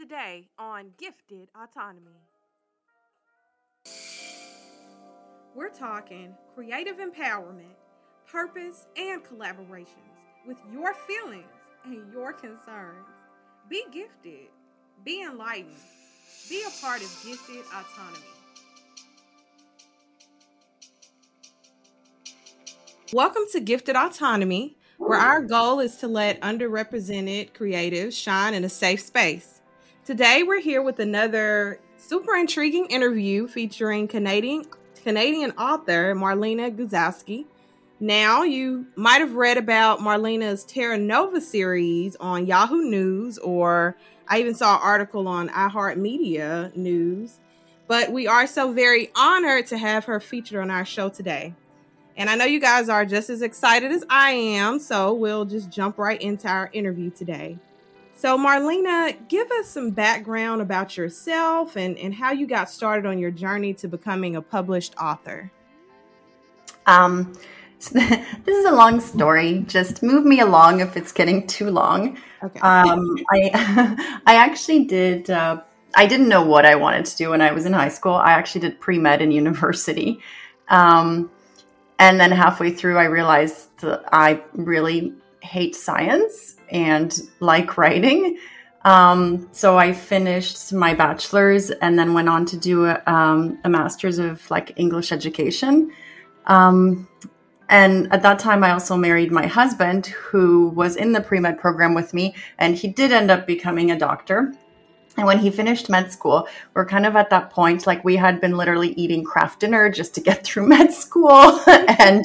today on Gifted Autonomy. We're talking creative empowerment, purpose, and collaborations with your feelings and your concerns. Be gifted, be enlightened, be a part of Gifted Autonomy. Welcome to Gifted Autonomy, where our goal is to let underrepresented creatives shine in a safe space. Today, we're here with another super intriguing interview featuring Canadian Canadian author Marlena Guzowski. Now, you might have read about Marlena's Terra Nova series on Yahoo News, or I even saw an article on iHeartMedia News. But we are so very honored to have her featured on our show today. And I know you guys are just as excited as I am, so we'll just jump right into our interview today. So, Marlena, give us some background about yourself and, and how you got started on your journey to becoming a published author. Um, so this is a long story. Just move me along if it's getting too long. Okay. Um, I I actually did. Uh, I didn't know what I wanted to do when I was in high school. I actually did pre med in university. Um, and then halfway through, I realized that I really hate science and like writing. Um, so I finished my bachelor's and then went on to do a, um, a master's of like English education. Um, and at that time, I also married my husband, who was in the pre med program with me, and he did end up becoming a doctor. And when he finished med school, we're kind of at that point, like we had been literally eating Kraft Dinner just to get through med school. and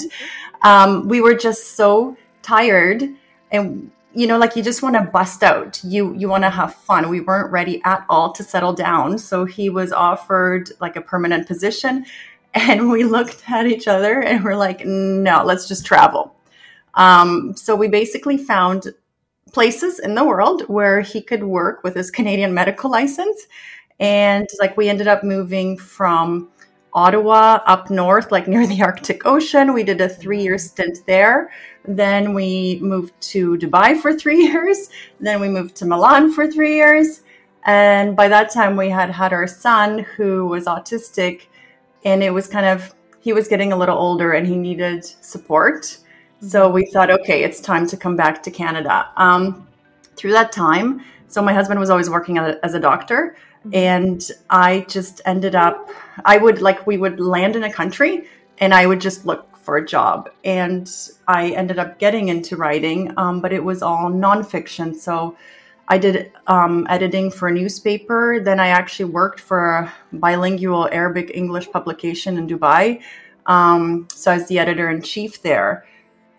um, we were just so tired. And, you know, like you just want to bust out. You, you want to have fun. We weren't ready at all to settle down. So he was offered like a permanent position. And we looked at each other and we're like, no, let's just travel. Um, so we basically found places in the world where he could work with his Canadian medical license. And like we ended up moving from Ottawa up north, like near the Arctic Ocean. We did a three year stint there. Then we moved to Dubai for three years. Then we moved to Milan for three years. And by that time, we had had our son who was autistic. And it was kind of, he was getting a little older and he needed support. So we thought, okay, it's time to come back to Canada. Um, through that time, so my husband was always working as a doctor, and I just ended up, I would like, we would land in a country and I would just look for a job. And I ended up getting into writing, um, but it was all nonfiction. So I did um, editing for a newspaper. Then I actually worked for a bilingual Arabic English publication in Dubai. Um, so I was the editor in chief there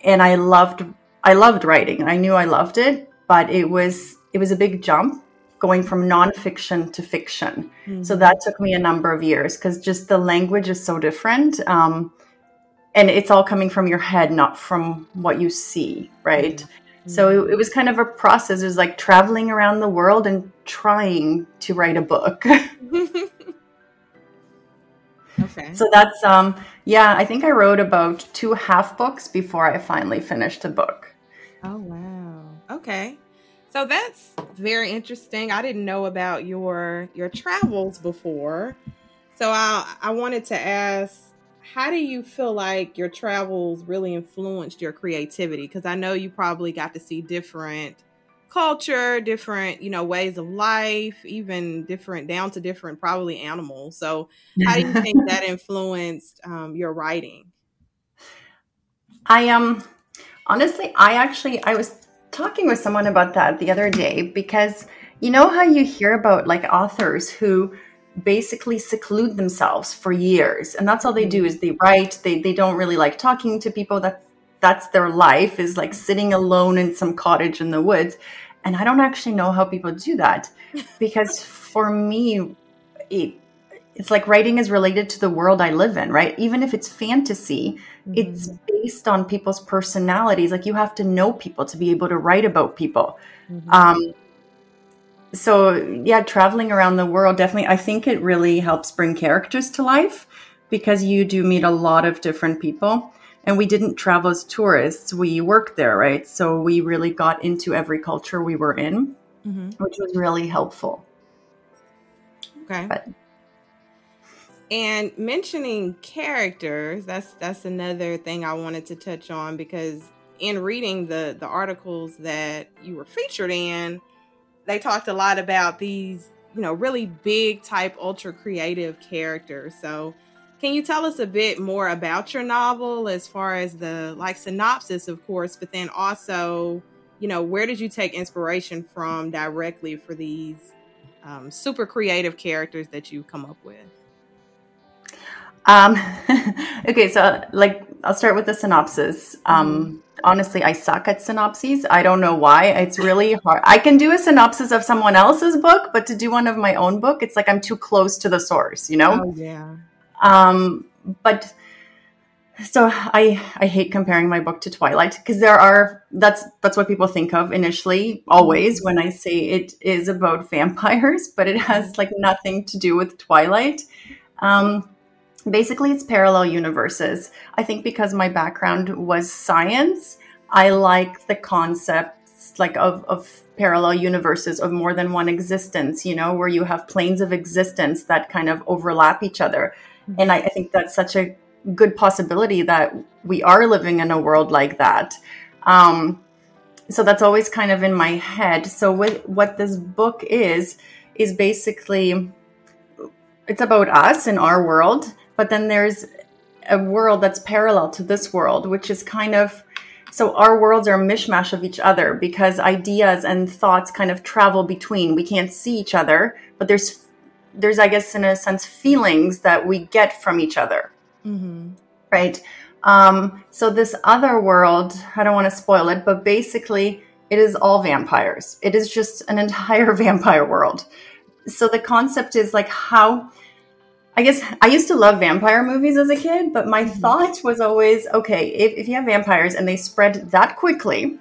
and I loved I loved writing. I knew I loved it, but it was it was a big jump going from nonfiction to fiction. Mm-hmm. So that took me a number of years because just the language is so different. Um, and it's all coming from your head, not from what you see, right? Mm-hmm. So it, it, was kind of a process. It was like traveling around the world and trying to write a book. Okay. So that's um yeah, I think I wrote about two half books before I finally finished a book. Oh wow. Okay. So that's very interesting. I didn't know about your your travels before. So I I wanted to ask how do you feel like your travels really influenced your creativity because I know you probably got to see different culture, different, you know, ways of life, even different down to different probably animals. So how do you think that influenced um, your writing? I um honestly, I actually I was talking with someone about that the other day because you know how you hear about like authors who basically seclude themselves for years and that's all they do mm-hmm. is they write they they don't really like talking to people that that's their life is like sitting alone in some cottage in the woods and i don't actually know how people do that because for me it, it's like writing is related to the world i live in right even if it's fantasy mm-hmm. it's based on people's personalities like you have to know people to be able to write about people mm-hmm. um, so yeah traveling around the world definitely i think it really helps bring characters to life because you do meet a lot of different people and we didn't travel as tourists we worked there right so we really got into every culture we were in mm-hmm. which was really helpful Okay. But, and mentioning characters, that's that's another thing I wanted to touch on because in reading the the articles that you were featured in, they talked a lot about these, you know, really big type ultra creative characters. So, can you tell us a bit more about your novel as far as the like synopsis, of course, but then also, you know, where did you take inspiration from directly for these um, super creative characters that you've come up with? Um, okay, so like I'll start with the synopsis. Um, honestly i suck at synopses. I don't know why. It's really hard. I can do a synopsis of someone else's book but to do one of my own book it's like i'm too close to the source you know? Oh, yeah. Um but so i i hate comparing my book to twilight because there are that's that's what people think of initially always when i say it is about vampires but it has like nothing to do with twilight. Um basically it's parallel universes. I think because my background was science i like the concepts like of, of parallel universes of more than one existence you know where you have planes of existence that kind of overlap each other. Mm-hmm. and I, I think that's such a good possibility that we are living in a world like that. Um, so that's always kind of in my head. So what, what this book is is basically it's about us in our world but then there's a world that's parallel to this world, which is kind of so our worlds are a mishmash of each other because ideas and thoughts kind of travel between. We can't see each other, but there's there's I guess in a sense feelings that we get from each other, mm-hmm. right? Um, so this other world, I don't want to spoil it, but basically it is all vampires. It is just an entire vampire world. So the concept is like how I guess I used to love vampire movies as a kid, but my mm-hmm. thought was always okay, if, if you have vampires and they spread that quickly,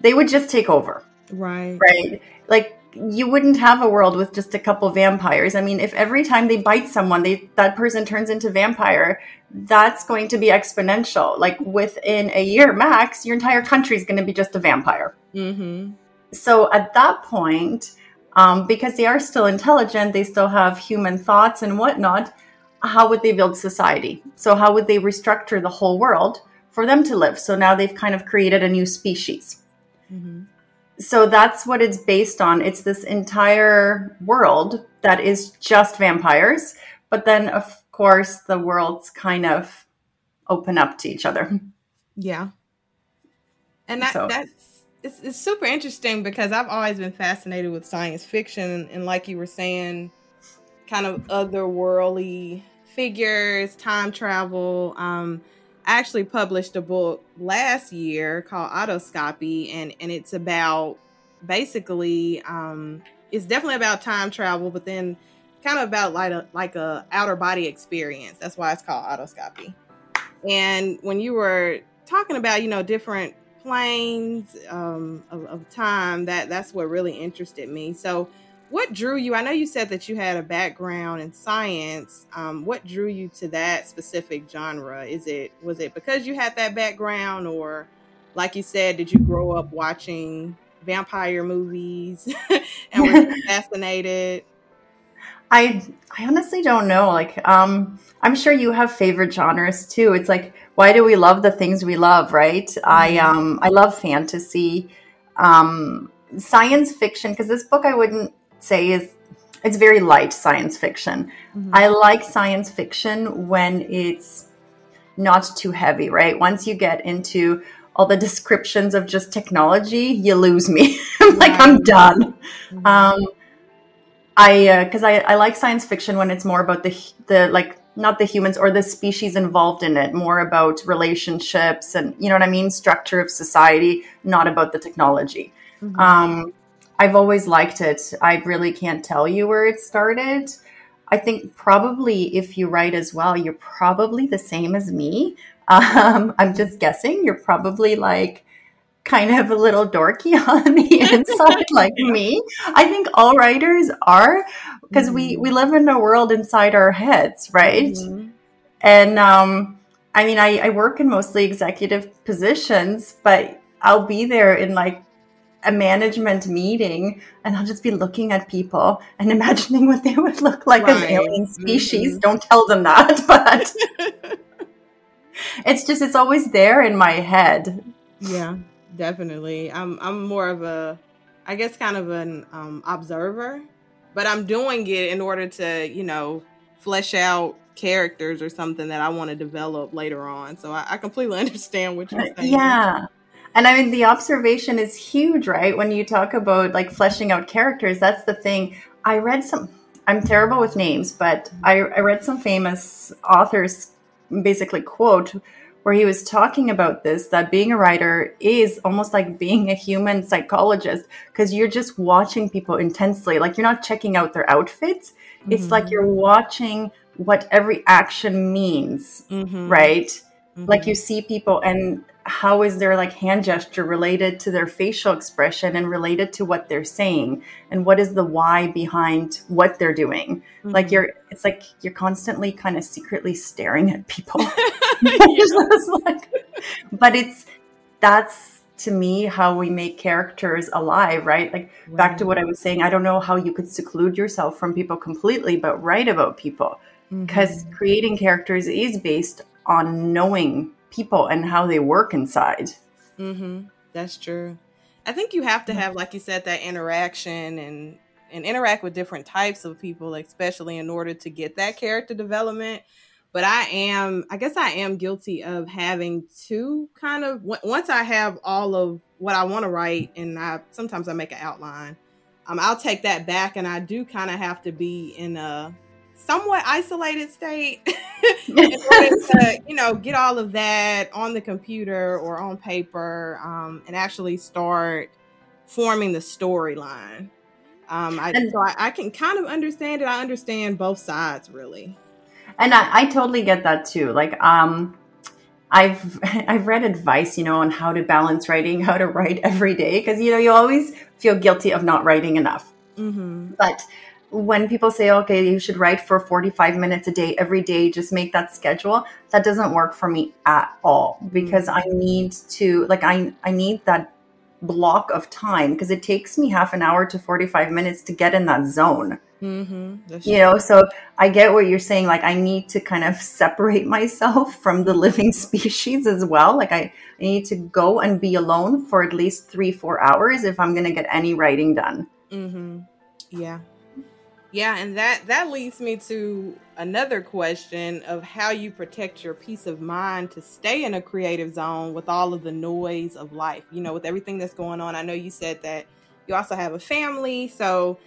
they would just take over. Right. Right. Like you wouldn't have a world with just a couple vampires. I mean, if every time they bite someone, they that person turns into vampire, that's going to be exponential. Like within a year max, your entire country is going to be just a vampire. Mm-hmm. So at that point, um, because they are still intelligent, they still have human thoughts and whatnot. How would they build society? So, how would they restructure the whole world for them to live? So, now they've kind of created a new species. Mm-hmm. So, that's what it's based on. It's this entire world that is just vampires. But then, of course, the worlds kind of open up to each other. Yeah. And that, so. that's it's, it's super interesting because I've always been fascinated with science fiction and, like you were saying, kind of otherworldly figures, time travel. Um, I actually published a book last year called Autoscopy, and and it's about basically um, it's definitely about time travel, but then kind of about like a like a outer body experience. That's why it's called Autoscopy. And when you were talking about you know different planes um, of, of time that that's what really interested me. So what drew you i know you said that you had a background in science um, what drew you to that specific genre? Is it was it because you had that background or like you said did you grow up watching vampire movies and were fascinated I I honestly don't know. Like, um, I'm sure you have favorite genres too. It's like, why do we love the things we love, right? Mm-hmm. I um I love fantasy, um, science fiction because this book I wouldn't say is it's very light science fiction. Mm-hmm. I like science fiction when it's not too heavy, right? Once you get into all the descriptions of just technology, you lose me. like I'm done. Mm-hmm. Um, I because uh, I, I like science fiction when it's more about the the like not the humans or the species involved in it, more about relationships and you know what I mean, structure of society, not about the technology. Mm-hmm. Um, I've always liked it. I really can't tell you where it started. I think probably if you write as well, you're probably the same as me. Um, I'm just guessing. You're probably like kind of a little dorky on the inside like me i think all writers are because mm-hmm. we we live in a world inside our heads right mm-hmm. and um i mean I, I work in mostly executive positions but i'll be there in like a management meeting and I'll just be looking at people and imagining what they would look like right. as alien species. Mm-hmm. Don't tell them that, but it's just it's always there in my head. Yeah, definitely. I'm I'm more of a I guess kind of an um, observer, but I'm doing it in order to, you know, flesh out characters or something that I want to develop later on. So I, I completely understand what you're saying. Yeah. And I mean, the observation is huge, right? When you talk about like fleshing out characters, that's the thing. I read some, I'm terrible with names, but I, I read some famous authors basically quote where he was talking about this that being a writer is almost like being a human psychologist because you're just watching people intensely. Like you're not checking out their outfits, mm-hmm. it's like mm-hmm. you're watching what every action means, mm-hmm. right? Mm-hmm. Like you see people and how is their like hand gesture related to their facial expression and related to what they're saying and what is the why behind what they're doing mm-hmm. like you're it's like you're constantly kind of secretly staring at people like, but it's that's to me how we make characters alive right like right. back to what i was saying i don't know how you could seclude yourself from people completely but write about people because mm-hmm. creating characters is based on knowing people and how they work inside. Mm-hmm. That's true. I think you have to have, like you said, that interaction and and interact with different types of people, especially in order to get that character development. But I am, I guess, I am guilty of having to kind of once I have all of what I want to write, and I sometimes I make an outline. Um, I'll take that back, and I do kind of have to be in a somewhat isolated state in order to you know get all of that on the computer or on paper um, and actually start forming the storyline um, I, so I, I, can kind of understand it i understand both sides really and I, I totally get that too like um I've I've read advice, you know, on how to balance writing, how to write every day, because you know you always feel guilty of not writing enough. Mm-hmm. But when people say, okay, you should write for 45 minutes a day every day, just make that schedule, that doesn't work for me at all because I need to, like, I, I need that block of time because it takes me half an hour to 45 minutes to get in that zone. Mm-hmm. You know, so I get what you're saying. Like, I need to kind of separate myself from the living species as well. Like, I, I need to go and be alone for at least three, four hours if I'm going to get any writing done. Mm-hmm. Yeah, yeah, and that that leads me to another question of how you protect your peace of mind to stay in a creative zone with all of the noise of life. You know, with everything that's going on. I know you said that you also have a family, so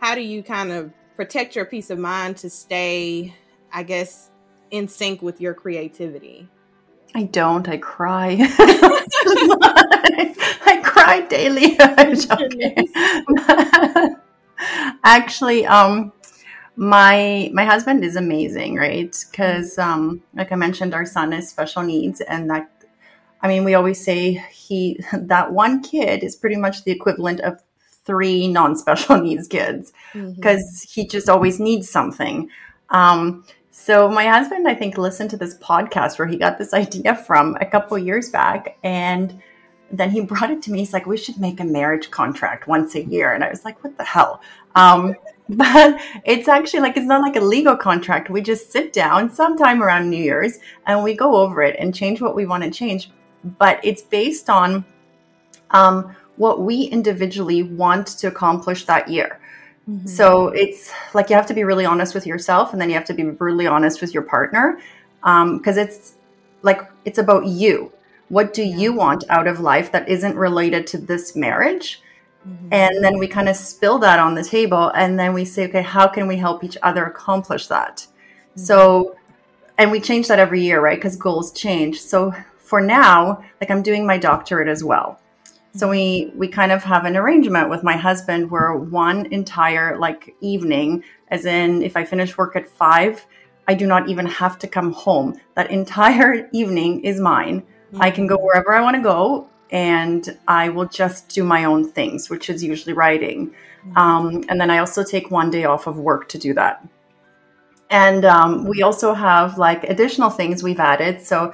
how do you kind of protect your peace of mind to stay, I guess, in sync with your creativity? I don't. I cry. I cry daily. Actually, um, my my husband is amazing, right? Because um, like I mentioned, our son is special needs, and that I mean, we always say he that one kid is pretty much the equivalent of three non-special needs kids because mm-hmm. he just always needs something. Um, so my husband, I think, listened to this podcast where he got this idea from a couple years back, and then he brought it to me. He's like, we should make a marriage contract once a year. And I was like, what the hell? Um, but it's actually like, it's not like a legal contract. We just sit down sometime around New Year's and we go over it and change what we want to change. But it's based on um, what we individually want to accomplish that year. Mm-hmm. So it's like you have to be really honest with yourself and then you have to be brutally honest with your partner because um, it's like it's about you what do you want out of life that isn't related to this marriage? Mm-hmm. And then we kind of spill that on the table and then we say, okay, how can we help each other accomplish that? Mm-hmm. So, and we change that every year, right? Because goals change. So for now, like I'm doing my doctorate as well. So we we kind of have an arrangement with my husband where one entire like evening, as in if I finish work at five, I do not even have to come home. That entire evening is mine. I can go wherever I want to go and I will just do my own things, which is usually writing. Um, and then I also take one day off of work to do that. And um, we also have like additional things we've added. So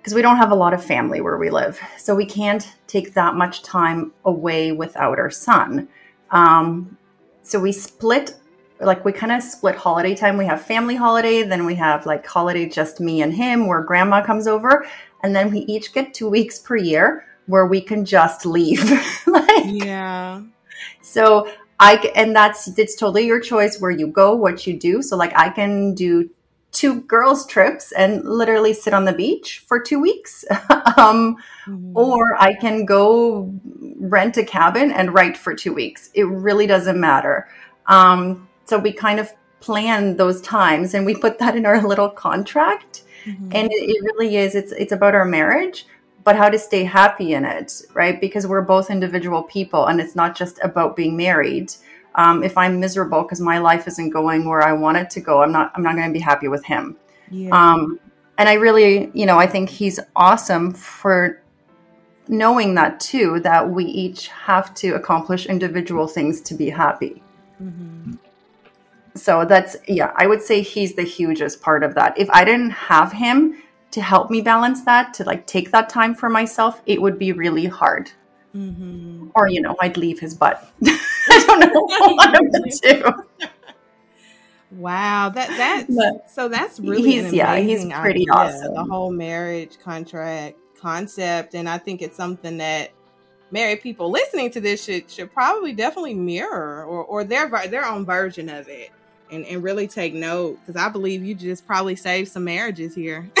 because we don't have a lot of family where we live. So we can't take that much time away without our son. Um, so we split, like we kind of split holiday time. We have family holiday, then we have like holiday just me and him where grandma comes over. And then we each get two weeks per year where we can just leave. like, yeah. So I, and that's, it's totally your choice where you go, what you do. So like I can do two girls trips and literally sit on the beach for two weeks um, mm-hmm. or i can go rent a cabin and write for two weeks it really doesn't matter um, so we kind of plan those times and we put that in our little contract mm-hmm. and it, it really is it's it's about our marriage but how to stay happy in it right because we're both individual people and it's not just about being married um, if I'm miserable because my life isn't going where I want it to go, I'm not I'm not going to be happy with him. Yeah. Um, and I really, you know, I think he's awesome for knowing that too. That we each have to accomplish individual things to be happy. Mm-hmm. So that's yeah, I would say he's the hugest part of that. If I didn't have him to help me balance that, to like take that time for myself, it would be really hard. Mm-hmm. Or you know, I'd leave his butt. I don't know one of the two. Wow, that that's but so that's really he's yeah he's pretty idea, awesome. The whole marriage contract concept, and I think it's something that married people listening to this should should probably definitely mirror or or their their own version of it. And, and really take note because I believe you just probably saved some marriages here.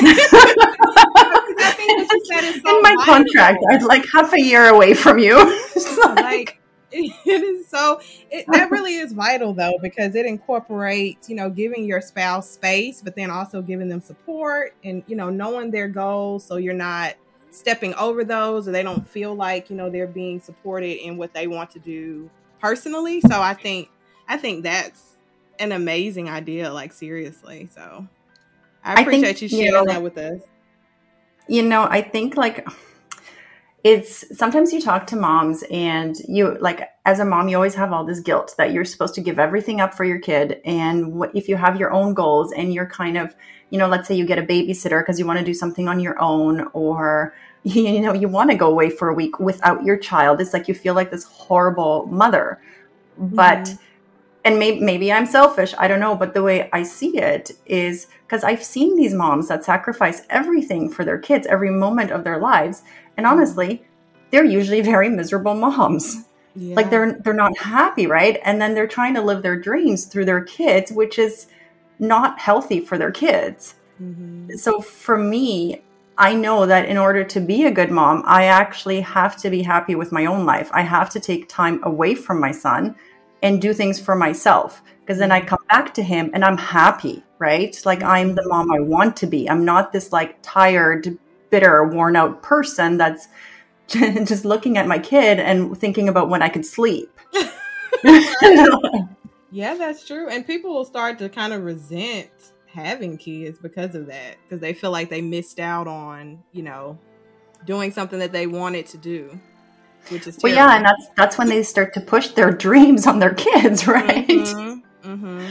In my contract, I was like half a year away from you. like, like it is so it, that really is vital though because it incorporates you know giving your spouse space but then also giving them support and you know knowing their goals so you're not stepping over those or they don't feel like you know they're being supported in what they want to do personally so i think i think that's an amazing idea like seriously so i appreciate I think, you sharing you know, that with us you know i think like it's sometimes you talk to moms and you like as a mom you always have all this guilt that you're supposed to give everything up for your kid and what, if you have your own goals and you're kind of you know let's say you get a babysitter because you want to do something on your own or you know you want to go away for a week without your child it's like you feel like this horrible mother but mm-hmm. And maybe maybe I'm selfish I don't know but the way I see it is because I've seen these moms that sacrifice everything for their kids every moment of their lives and honestly, they're usually very miserable moms. Yeah. Like they're they're not happy, right? And then they're trying to live their dreams through their kids, which is not healthy for their kids. Mm-hmm. So for me, I know that in order to be a good mom, I actually have to be happy with my own life. I have to take time away from my son and do things for myself because then I mm-hmm. come back to him and I'm happy, right? Like I'm the mom I want to be. I'm not this like tired bitter, worn out person that's just looking at my kid and thinking about when I could sleep. yeah, that's true. And people will start to kind of resent having kids because of that, because they feel like they missed out on, you know, doing something that they wanted to do. Which is well, yeah, and that's that's when they start to push their dreams on their kids, right? Mm-hmm, mm-hmm.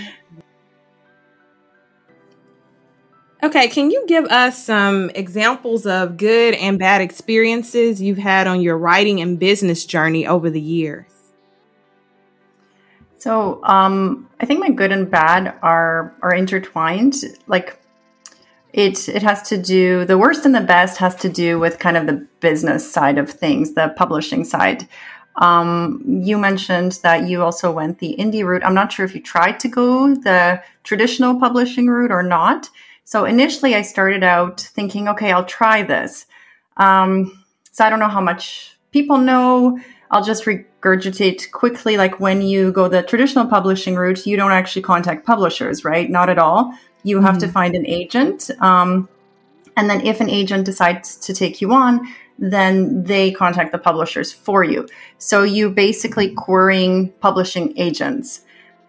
Okay, can you give us some examples of good and bad experiences you've had on your writing and business journey over the years? So, um, I think my good and bad are are intertwined. Like, it it has to do the worst and the best has to do with kind of the business side of things, the publishing side. Um, you mentioned that you also went the indie route. I'm not sure if you tried to go the traditional publishing route or not. So initially, I started out thinking, okay, I'll try this. Um, so I don't know how much people know. I'll just regurgitate quickly. Like when you go the traditional publishing route, you don't actually contact publishers, right? Not at all. You have mm-hmm. to find an agent. Um, and then if an agent decides to take you on, then they contact the publishers for you. So you basically querying publishing agents.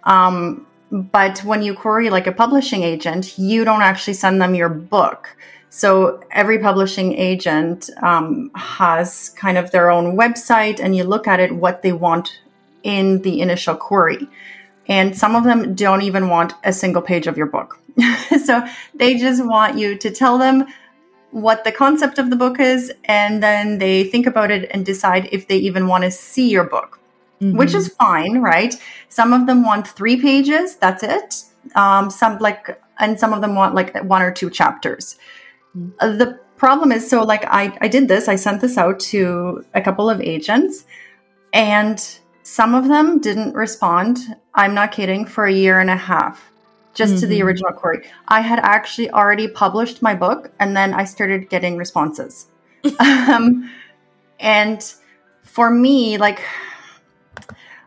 Um, but when you query like a publishing agent, you don't actually send them your book. So every publishing agent um, has kind of their own website, and you look at it what they want in the initial query. And some of them don't even want a single page of your book. so they just want you to tell them what the concept of the book is, and then they think about it and decide if they even want to see your book, mm-hmm. which is fine, right? Some of them want three pages, that's it. Um, some like, and some of them want like one or two chapters. Mm-hmm. The problem is, so like I, I did this, I sent this out to a couple of agents, and some of them didn't respond. I'm not kidding, for a year and a half just mm-hmm. to the mm-hmm. original query. I had actually already published my book and then I started getting responses. um, and for me, like,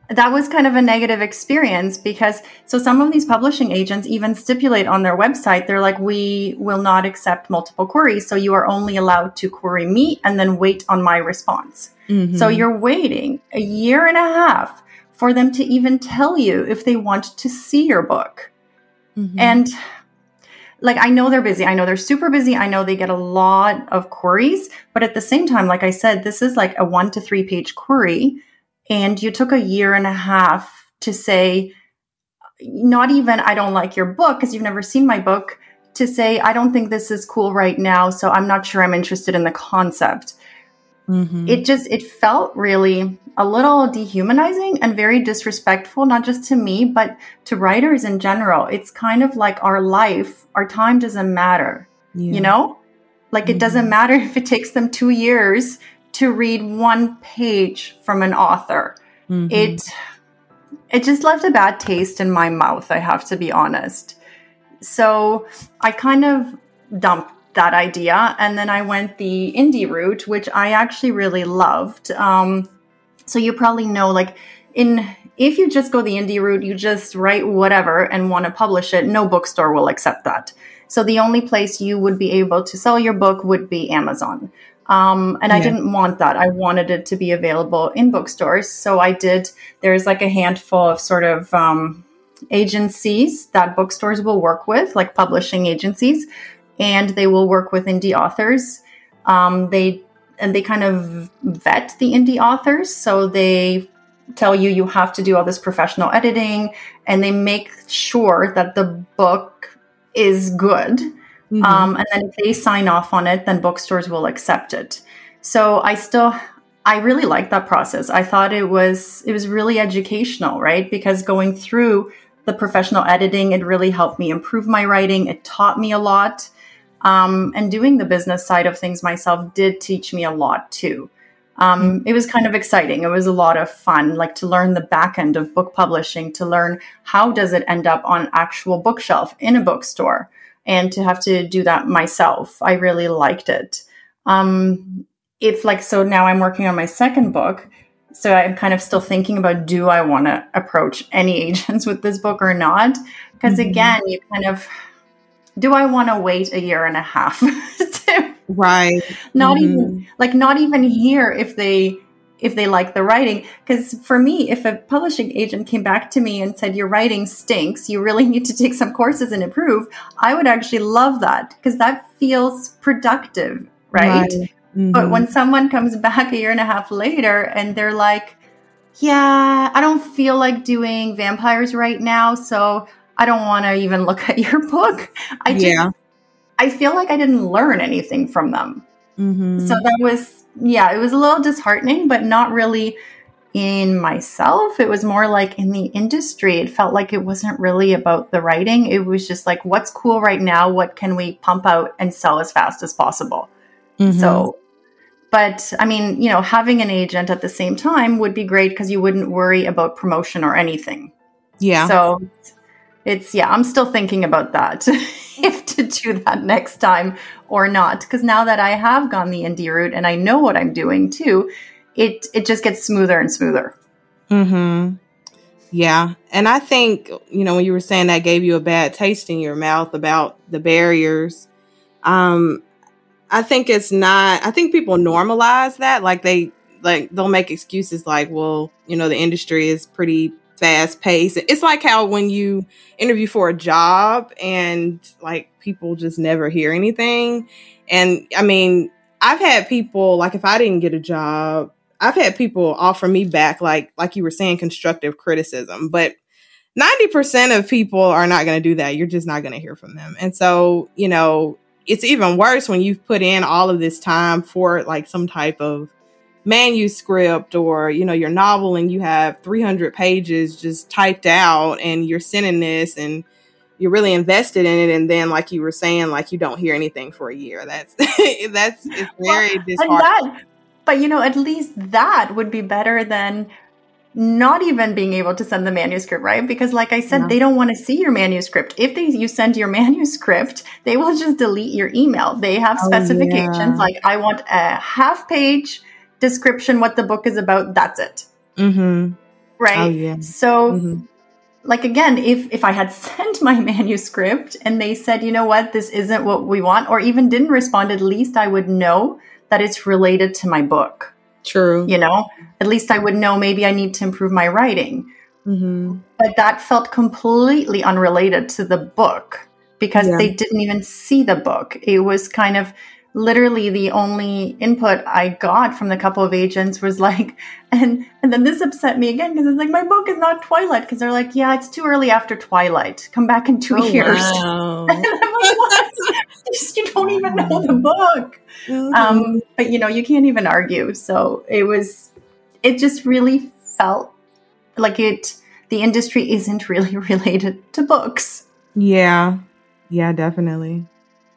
that was kind of a negative experience because so some of these publishing agents even stipulate on their website they're like we will not accept multiple queries so you are only allowed to query me and then wait on my response mm-hmm. so you're waiting a year and a half for them to even tell you if they want to see your book Mm-hmm. And like I know they're busy. I know they're super busy. I know they get a lot of queries, but at the same time, like I said, this is like a 1 to 3 page query and you took a year and a half to say not even I don't like your book because you've never seen my book to say I don't think this is cool right now, so I'm not sure I'm interested in the concept. Mm-hmm. It just it felt really a little dehumanizing and very disrespectful, not just to me, but to writers in general. It's kind of like our life, our time doesn't matter, yeah. you know? Like mm-hmm. it doesn't mm-hmm. matter if it takes them two years to read one page from an author. Mm-hmm. It it just left a bad taste in my mouth, I have to be honest. So I kind of dumped that idea and then I went the indie route, which I actually really loved. Um, so you probably know, like, in if you just go the indie route, you just write whatever and want to publish it, no bookstore will accept that. So the only place you would be able to sell your book would be Amazon. Um, and yeah. I didn't want that. I wanted it to be available in bookstores. So I did, there's like a handful of sort of um, agencies that bookstores will work with, like publishing agencies, and they will work with indie authors. Um, they and they kind of vet the indie authors. So they tell you you have to do all this professional editing and they make sure that the book is good. Mm-hmm. Um, and then if they sign off on it, then bookstores will accept it. So I still, I really liked that process. I thought it was, it was really educational, right? Because going through the professional editing, it really helped me improve my writing. It taught me a lot. Um, and doing the business side of things myself did teach me a lot too. Um, mm-hmm. it was kind of exciting. It was a lot of fun, like to learn the back end of book publishing, to learn how does it end up on actual bookshelf in a bookstore, and to have to do that myself. I really liked it. Um, if like so now I'm working on my second book, so I'm kind of still thinking about do I want to approach any agents with this book or not? Because mm-hmm. again, you kind of do I want to wait a year and a half? to, right. Not mm-hmm. even like not even here if they if they like the writing because for me if a publishing agent came back to me and said your writing stinks you really need to take some courses and improve i would actually love that because that feels productive right, right. Mm-hmm. but when someone comes back a year and a half later and they're like yeah i don't feel like doing vampires right now so I don't want to even look at your book. I just, yeah. I feel like I didn't learn anything from them. Mm-hmm. So that was, yeah, it was a little disheartening, but not really in myself. It was more like in the industry. It felt like it wasn't really about the writing. It was just like, what's cool right now? What can we pump out and sell as fast as possible? Mm-hmm. So, but I mean, you know, having an agent at the same time would be great because you wouldn't worry about promotion or anything. Yeah. So it's yeah i'm still thinking about that if to do that next time or not because now that i have gone the indie route and i know what i'm doing too it it just gets smoother and smoother. Hmm yeah and i think you know when you were saying that gave you a bad taste in your mouth about the barriers um i think it's not i think people normalize that like they like they'll make excuses like well you know the industry is pretty fast pace. It's like how when you interview for a job and like people just never hear anything. And I mean, I've had people like if I didn't get a job, I've had people offer me back like like you were saying constructive criticism, but 90% of people are not going to do that. You're just not going to hear from them. And so, you know, it's even worse when you've put in all of this time for like some type of manuscript or you know your novel and you have 300 pages just typed out and you're sending this and you're really invested in it. And then like you were saying like you don't hear anything for a year. That's that's it's very well, disheartening. but you know at least that would be better than not even being able to send the manuscript right? Because like i said no. they don't want to see your manuscript. If they you send your manuscript they will just delete your email. They have oh, specifications yeah. like i want a half page description what the book is about that's it. Mm-hmm. right? Oh, yeah. so mm-hmm. like again if if i had sent my manuscript and they said you know what? This isn't what we want or even didn't respond at least i would know that it's related to my book. True. You know? At least i would know maybe i need to improve my writing. Mm-hmm. but that felt completely unrelated to the book because yeah. they didn't even see the book. It was kind of literally the only input I got from the couple of agents was like, and and then this upset me again because it's like my book is not Twilight because they're like, yeah, it's too early after Twilight. Come back in two oh, years. Wow. and I'm like, what? you don't even know the book. Mm-hmm. Um, but you know, you can't even argue. So it was, it just really felt like it. The industry isn't really related to books. Yeah, yeah, definitely.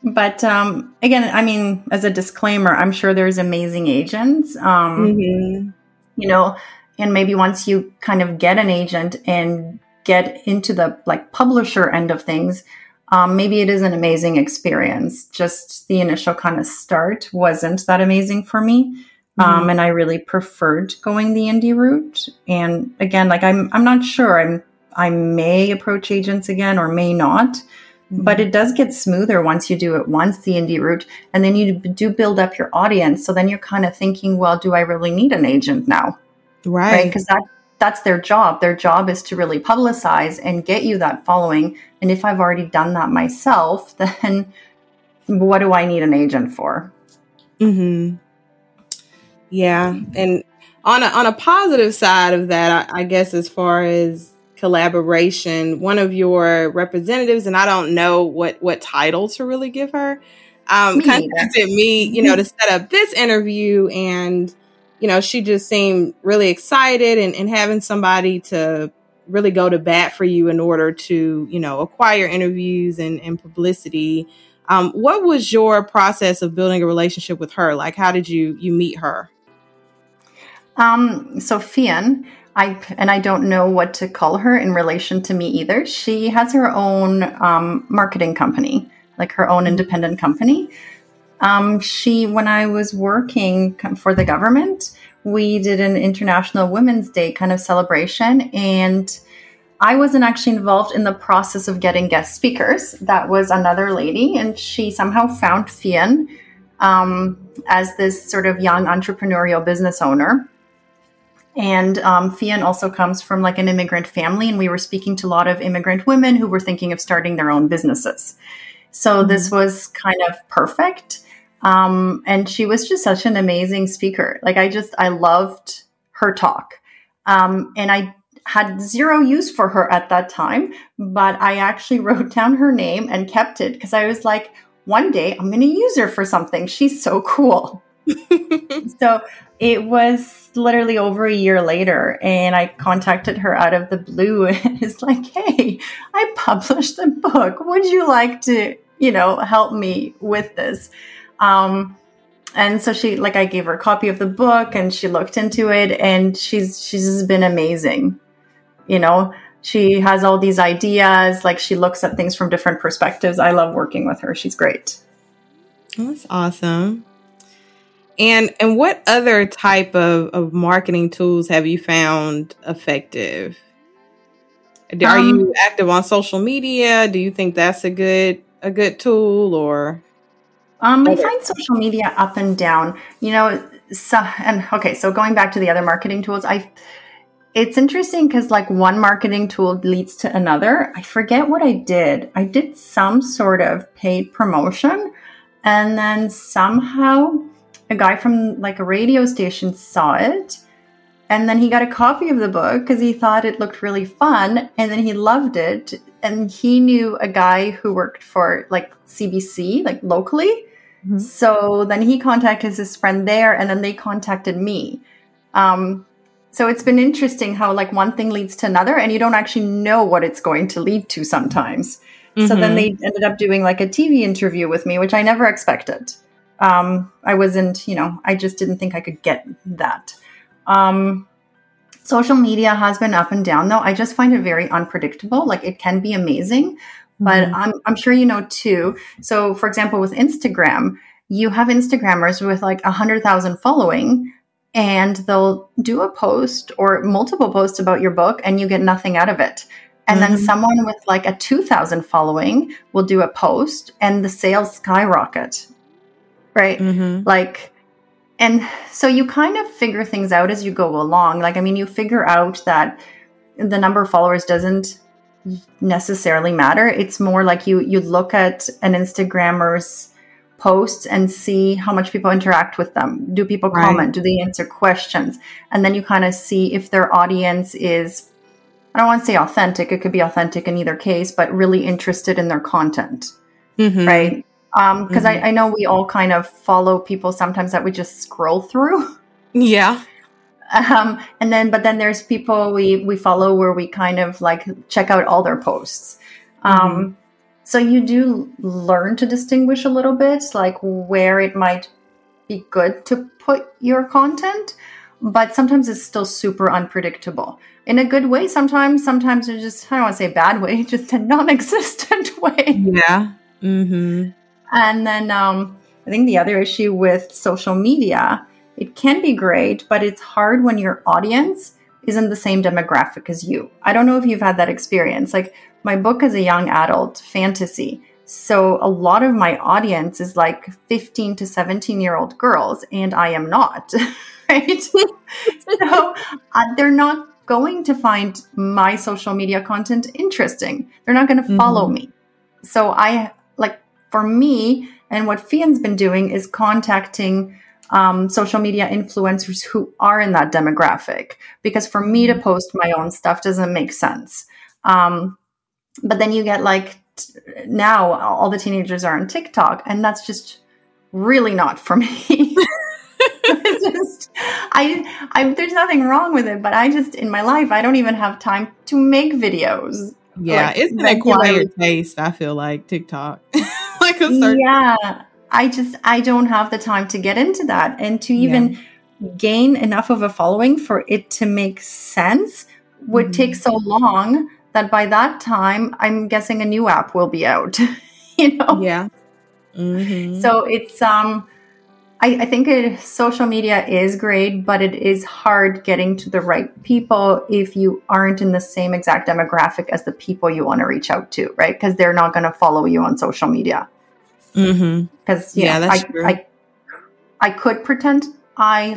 But um, again, I mean, as a disclaimer, I'm sure there's amazing agents. Um, mm-hmm. You know, and maybe once you kind of get an agent and get into the like publisher end of things, um, maybe it is an amazing experience. Just the initial kind of start wasn't that amazing for me. Mm-hmm. Um, and I really preferred going the indie route. And again, like I'm, I'm not sure. I'm, I may approach agents again or may not. But it does get smoother once you do it once, the indie route, and then you do build up your audience. So then you're kind of thinking, well, do I really need an agent now? Right. Because right? that that's their job. Their job is to really publicize and get you that following. And if I've already done that myself, then what do I need an agent for? Hmm. Yeah, and on a on a positive side of that, I, I guess as far as collaboration, one of your representatives, and I don't know what what title to really give her, um, contacted me, you know, to set up this interview, and you know, she just seemed really excited and, and having somebody to really go to bat for you in order to, you know, acquire interviews and, and publicity. Um, what was your process of building a relationship with her? Like, how did you you meet her? Um, so Fionn, I and I don't know what to call her in relation to me either. She has her own um, marketing company, like her own independent company. Um, she, when I was working for the government, we did an International Women's Day kind of celebration, and I wasn't actually involved in the process of getting guest speakers. That was another lady, and she somehow found Fionn um, as this sort of young entrepreneurial business owner and um, Fionn also comes from like an immigrant family, and we were speaking to a lot of immigrant women who were thinking of starting their own businesses. So mm-hmm. this was kind of perfect. Um, and she was just such an amazing speaker. Like I just, I loved her talk. Um, and I had zero use for her at that time, but I actually wrote down her name and kept it because I was like, one day I'm going to use her for something. She's so cool. so it was literally over a year later, and I contacted her out of the blue and it's like, hey, I published a book. Would you like to, you know, help me with this? Um, and so she like I gave her a copy of the book and she looked into it and she's she's been amazing. You know, she has all these ideas, like she looks at things from different perspectives. I love working with her. She's great. That's awesome. And and what other type of, of marketing tools have you found effective? Are um, you active on social media? Do you think that's a good a good tool or um, I find social media up and down. You know, so and okay, so going back to the other marketing tools, I it's interesting because like one marketing tool leads to another. I forget what I did. I did some sort of paid promotion, and then somehow a guy from like a radio station saw it and then he got a copy of the book because he thought it looked really fun and then he loved it and he knew a guy who worked for like CBC, like locally. Mm-hmm. So then he contacted his friend there, and then they contacted me. Um, so it's been interesting how like one thing leads to another, and you don't actually know what it's going to lead to sometimes. Mm-hmm. So then mm-hmm. they ended up doing like a TV interview with me, which I never expected. Um, I wasn't, you know, I just didn't think I could get that. Um, social media has been up and down though. I just find it very unpredictable. Like it can be amazing, but mm-hmm. I'm, I'm sure you know too. So for example, with Instagram, you have Instagrammers with like a hundred thousand following and they'll do a post or multiple posts about your book and you get nothing out of it. And mm-hmm. then someone with like a 2000 following will do a post and the sales skyrocket. Right? Mm-hmm. Like, and so you kind of figure things out as you go along. Like, I mean, you figure out that the number of followers doesn't necessarily matter. It's more like you you look at an Instagrammer's posts and see how much people interact with them. Do people right. comment? Do they answer questions? And then you kind of see if their audience is I don't want to say authentic, it could be authentic in either case, but really interested in their content. Mm-hmm. Right. Because um, mm-hmm. I, I know we all kind of follow people sometimes that we just scroll through. Yeah. Um, and then, but then there's people we, we follow where we kind of like check out all their posts. Um, mm-hmm. So you do learn to distinguish a little bit, like where it might be good to put your content, but sometimes it's still super unpredictable in a good way sometimes sometimes it's just i don't want to say bad way just a non-existent way yeah mm-hmm. And then um, i think the other issue with social media it can be great but it's hard when your audience isn't the same demographic as you i don't know if you've had that experience like my book is a young adult fantasy so a lot of my audience is like 15 to 17 year old girls and i am not right so uh, they're not going to find my social media content interesting. They're not going to follow mm-hmm. me. So I for me and what Fian's been doing is contacting um, social media influencers who are in that demographic because for me to mm-hmm. post my own stuff doesn't make sense. Um, but then you get like t- now all the teenagers are on TikTok and that's just really not for me. just I, I there's nothing wrong with it, but I just in my life I don't even have time to make videos. Yeah, like, it's an acquired taste. I feel like TikTok, yeah. I just I don't have the time to get into that and to even yeah. gain enough of a following for it to make sense would mm-hmm. take so long that by that time I'm guessing a new app will be out. you know? Yeah. Mm-hmm. So it's um I, I think it, social media is great, but it is hard getting to the right people if you aren't in the same exact demographic as the people you want to reach out to, right? Because they're not going to follow you on social media. Because mm-hmm. yeah, know, that's I, true. I, I could pretend I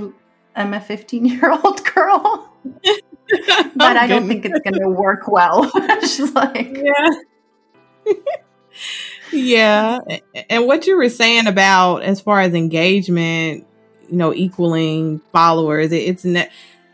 am a 15 year old girl, but I don't think it's going to work well. She's like, yeah. yeah. And what you were saying about as far as engagement, you know, equaling followers, it's ne-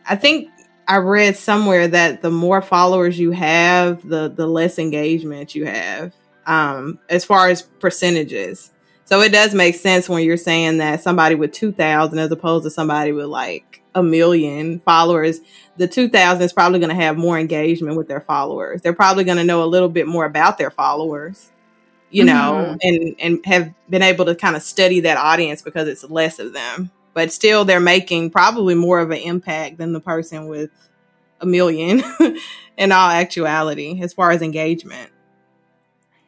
I think I read somewhere that the more followers you have, the the less engagement you have. Um, as far as percentages. So it does make sense when you're saying that somebody with 2000 as opposed to somebody with like a million followers, the 2000 is probably going to have more engagement with their followers. They're probably going to know a little bit more about their followers you know, mm-hmm. and and have been able to kind of study that audience because it's less of them. But still they're making probably more of an impact than the person with a million in all actuality as far as engagement.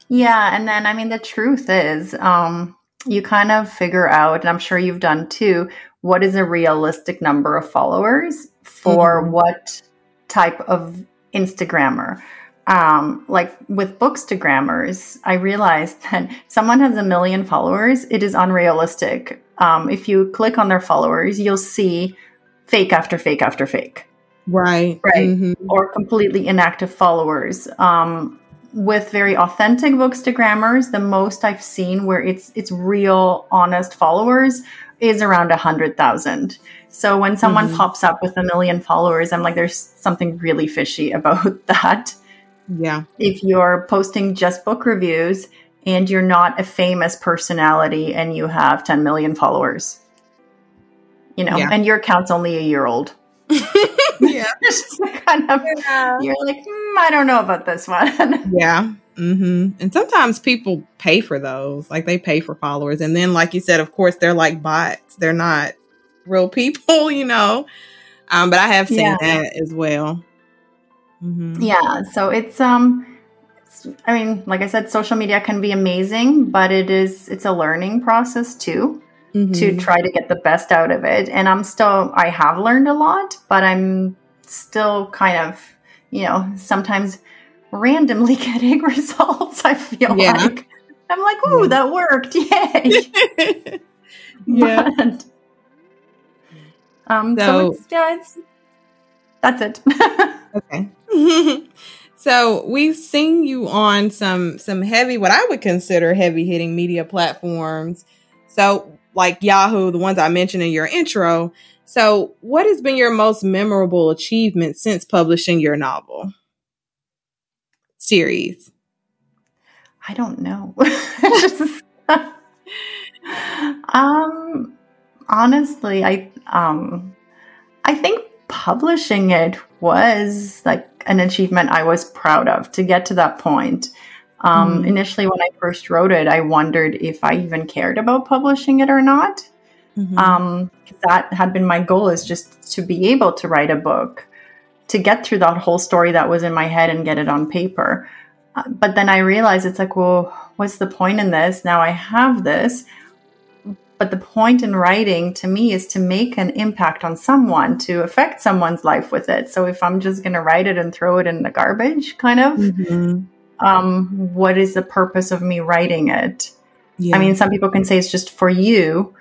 Yeah, and then I mean the truth is um you kind of figure out and I'm sure you've done too what is a realistic number of followers for mm-hmm. what type of Instagrammer um, like with bookstagrammers, I realized that someone has a million followers, it is unrealistic. Um, if you click on their followers, you'll see fake after fake after fake. Right. Right. Mm-hmm. Or completely inactive followers. Um, with very authentic bookstagrammers, the most I've seen where it's it's real, honest followers is around a hundred thousand. So when someone mm-hmm. pops up with a million followers, I'm like, there's something really fishy about that. Yeah. If you're posting just book reviews and you're not a famous personality and you have 10 million followers, you know, yeah. and your account's only a year old. yeah. kind of, yeah. You're like, mm, I don't know about this one. yeah. Mm-hmm. And sometimes people pay for those, like they pay for followers, and then, like you said, of course, they're like bots. They're not real people, you know. Um, but I have seen yeah. that as well. Mm-hmm. Yeah. So it's um, it's, I mean, like I said, social media can be amazing, but it is it's a learning process too. Mm-hmm. To try to get the best out of it. And I'm still, I have learned a lot, but I'm still kind of, you know, sometimes randomly getting results. I feel yeah. like I'm like, "Ooh, yeah. that worked! Yay!" yeah. But, um. So, so it's, yeah, it's that's it. okay. so we've seen you on some some heavy, what I would consider heavy hitting media platforms. So like Yahoo, the ones I mentioned in your intro. So, what has been your most memorable achievement since publishing your novel? series? I don't know. um honestly, I um I think publishing it was like an achievement I was proud of to get to that point. Um, mm. Initially, when I first wrote it, I wondered if I even cared about publishing it or not. Mm-hmm. Um, that had been my goal is just to be able to write a book to get through that whole story that was in my head and get it on paper. Uh, but then I realized it's like, well, what's the point in this? Now I have this. But the point in writing to me is to make an impact on someone, to affect someone's life with it. So if I'm just going to write it and throw it in the garbage, kind of, mm-hmm. Um, what is the purpose of me writing it? Yeah. I mean, some people can say it's just for you.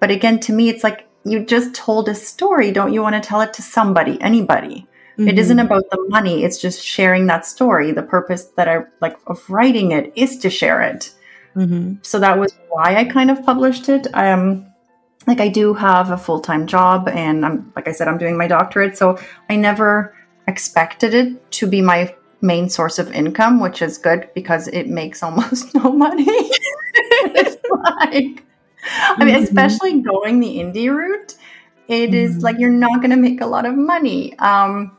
But again, to me, it's like you just told a story. Don't you want to tell it to somebody, anybody? Mm-hmm. It isn't mm-hmm. about the money. It's just sharing that story. The purpose that I like of writing it is to share it. Mm-hmm. So that was why I kind of published it. Um, like I do have a full time job, and I'm like I said, I'm doing my doctorate. So I never expected it to be my main source of income, which is good because it makes almost no money. it's like, I mean, mm-hmm. especially going the indie route, it mm-hmm. is like you're not going to make a lot of money. Um,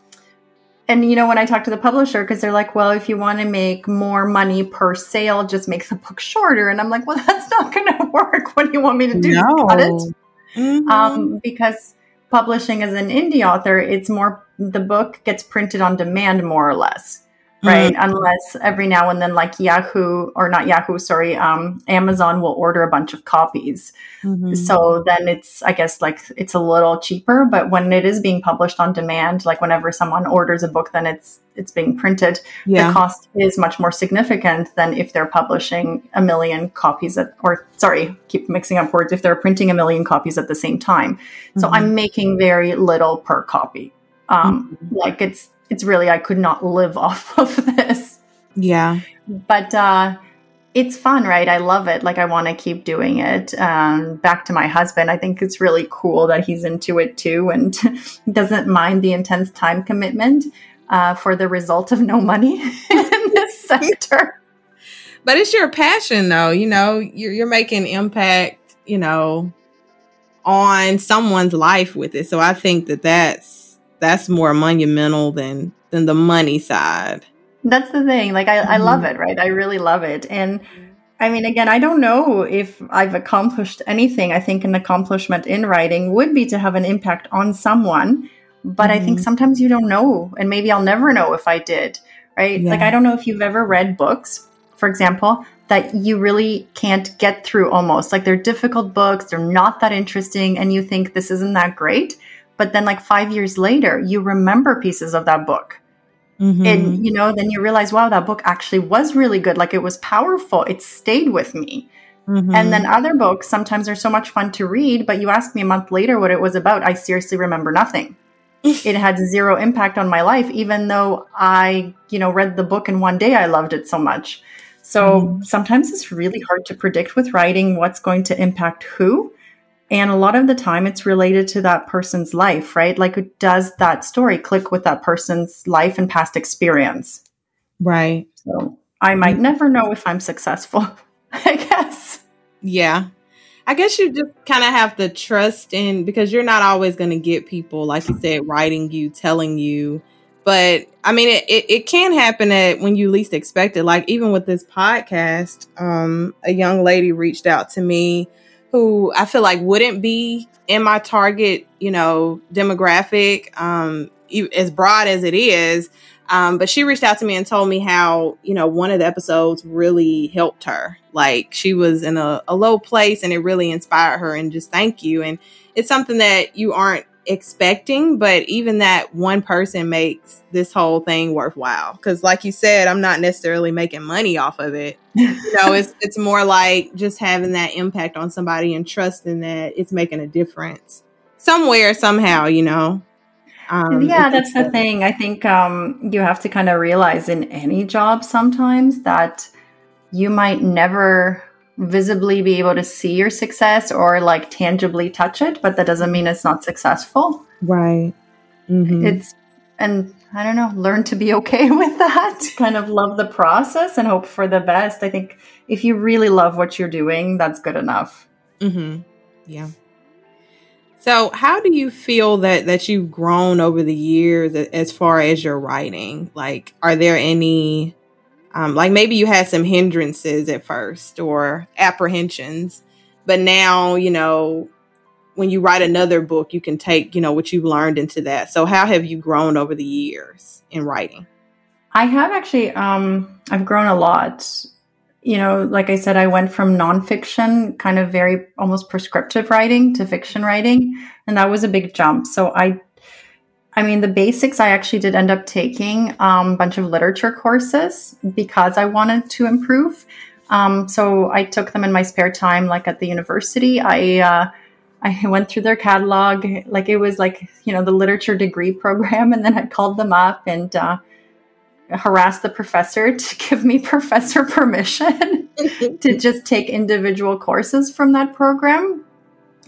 and you know when i talk to the publisher because they're like well if you want to make more money per sale just make the book shorter and i'm like well that's not going to work what do you want me to do no. cut it mm-hmm. um, because publishing as an indie author it's more the book gets printed on demand more or less right? Mm-hmm. Unless every now and then, like Yahoo or not Yahoo, sorry, um, Amazon will order a bunch of copies. Mm-hmm. So then it's, I guess, like it's a little cheaper. But when it is being published on demand, like whenever someone orders a book, then it's it's being printed. Yeah. The cost is much more significant than if they're publishing a million copies at, or sorry, keep mixing up words. If they're printing a million copies at the same time, mm-hmm. so I'm making very little per copy. Um, mm-hmm. Like it's it's really I could not live off of this. Yeah. But uh it's fun, right? I love it. Like I want to keep doing it. Um, back to my husband, I think it's really cool that he's into it too and doesn't mind the intense time commitment uh, for the result of no money in this sector. But it's your passion, though. You know, you're, you're making impact. You know, on someone's life with it. So I think that that's that's more monumental than than the money side. That's the thing. Like I. I love mm-hmm. it, right? I really love it. And I mean, again, I don't know if I've accomplished anything. I think an accomplishment in writing would be to have an impact on someone. But mm-hmm. I think mm-hmm. sometimes you don't know. And maybe I'll never know if I did, right? Yeah. Like, I don't know if you've ever read books, for example, that you really can't get through almost. Like, they're difficult books, they're not that interesting, and you think this isn't that great but then like five years later you remember pieces of that book. Mm-hmm. and you know then you realize wow that book actually was really good. Like it was powerful. It stayed with me. Mm-hmm. and then other books sometimes are so much fun to read but you ask me a month later what it was about i seriously remember nothing. It had zero impact on my life even though i you know read the book in one day i loved it so much. So mm-hmm. sometimes it's really hard to predict with writing what's going to impact who and a lot of the time it's related to that person's life, right? Like, does that story click with that person's life and past experience? Right. So I might never know if I'm successful, I guess. Yeah. I guess you just kind of have to trust in because you're not always going to get people, like you said, writing you, telling you. But I mean, it, it, it, can happen at when you least expect it. Like even with this podcast, um, a young lady reached out to me who I feel like wouldn't be in my target, you know, demographic, um, as broad as it is. Um, but she reached out to me and told me how, you know, one of the episodes really helped her. Like she was in a, a low place and it really inspired her and just thank you. And it's something that you aren't expecting, but even that one person makes this whole thing worthwhile. Cause like you said, I'm not necessarily making money off of it. you know, it's it's more like just having that impact on somebody and trusting that it's making a difference somewhere, somehow, you know. Um, yeah, that's the thing. I think um, you have to kind of realize in any job sometimes that you might never visibly be able to see your success or like tangibly touch it, but that doesn't mean it's not successful. Right. Mm-hmm. It's, and I don't know, learn to be okay with that, kind of love the process and hope for the best. I think if you really love what you're doing, that's good enough. Mm-hmm. Yeah. So, how do you feel that that you've grown over the years as far as your writing? Like, are there any, um, like maybe you had some hindrances at first or apprehensions, but now you know when you write another book, you can take you know what you've learned into that. So, how have you grown over the years in writing? I have actually. Um, I've grown a lot you know, like I said, I went from nonfiction, kind of very almost prescriptive writing to fiction writing, and that was a big jump. So I, I mean, the basics I actually did end up taking um, a bunch of literature courses because I wanted to improve. Um, so I took them in my spare time, like at the university. I uh, I went through their catalog, like it was like you know the literature degree program, and then I called them up and. Uh, harass the professor to give me professor permission to just take individual courses from that program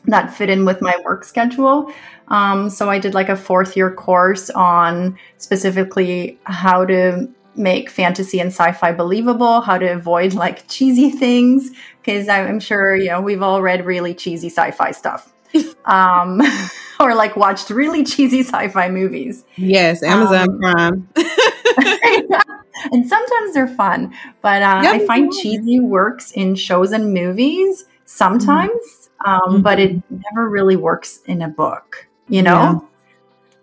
that fit in with my work schedule. Um, so I did like a fourth year course on specifically how to make fantasy and sci-fi believable, how to avoid like cheesy things, because I'm sure you know we've all read really cheesy sci-fi stuff. um, or like watched really cheesy sci-fi movies. Yes, Amazon um, Prime. and sometimes they're fun, but uh, yep. I find cheesy works in shows and movies sometimes, mm-hmm. Um, mm-hmm. but it never really works in a book, you know?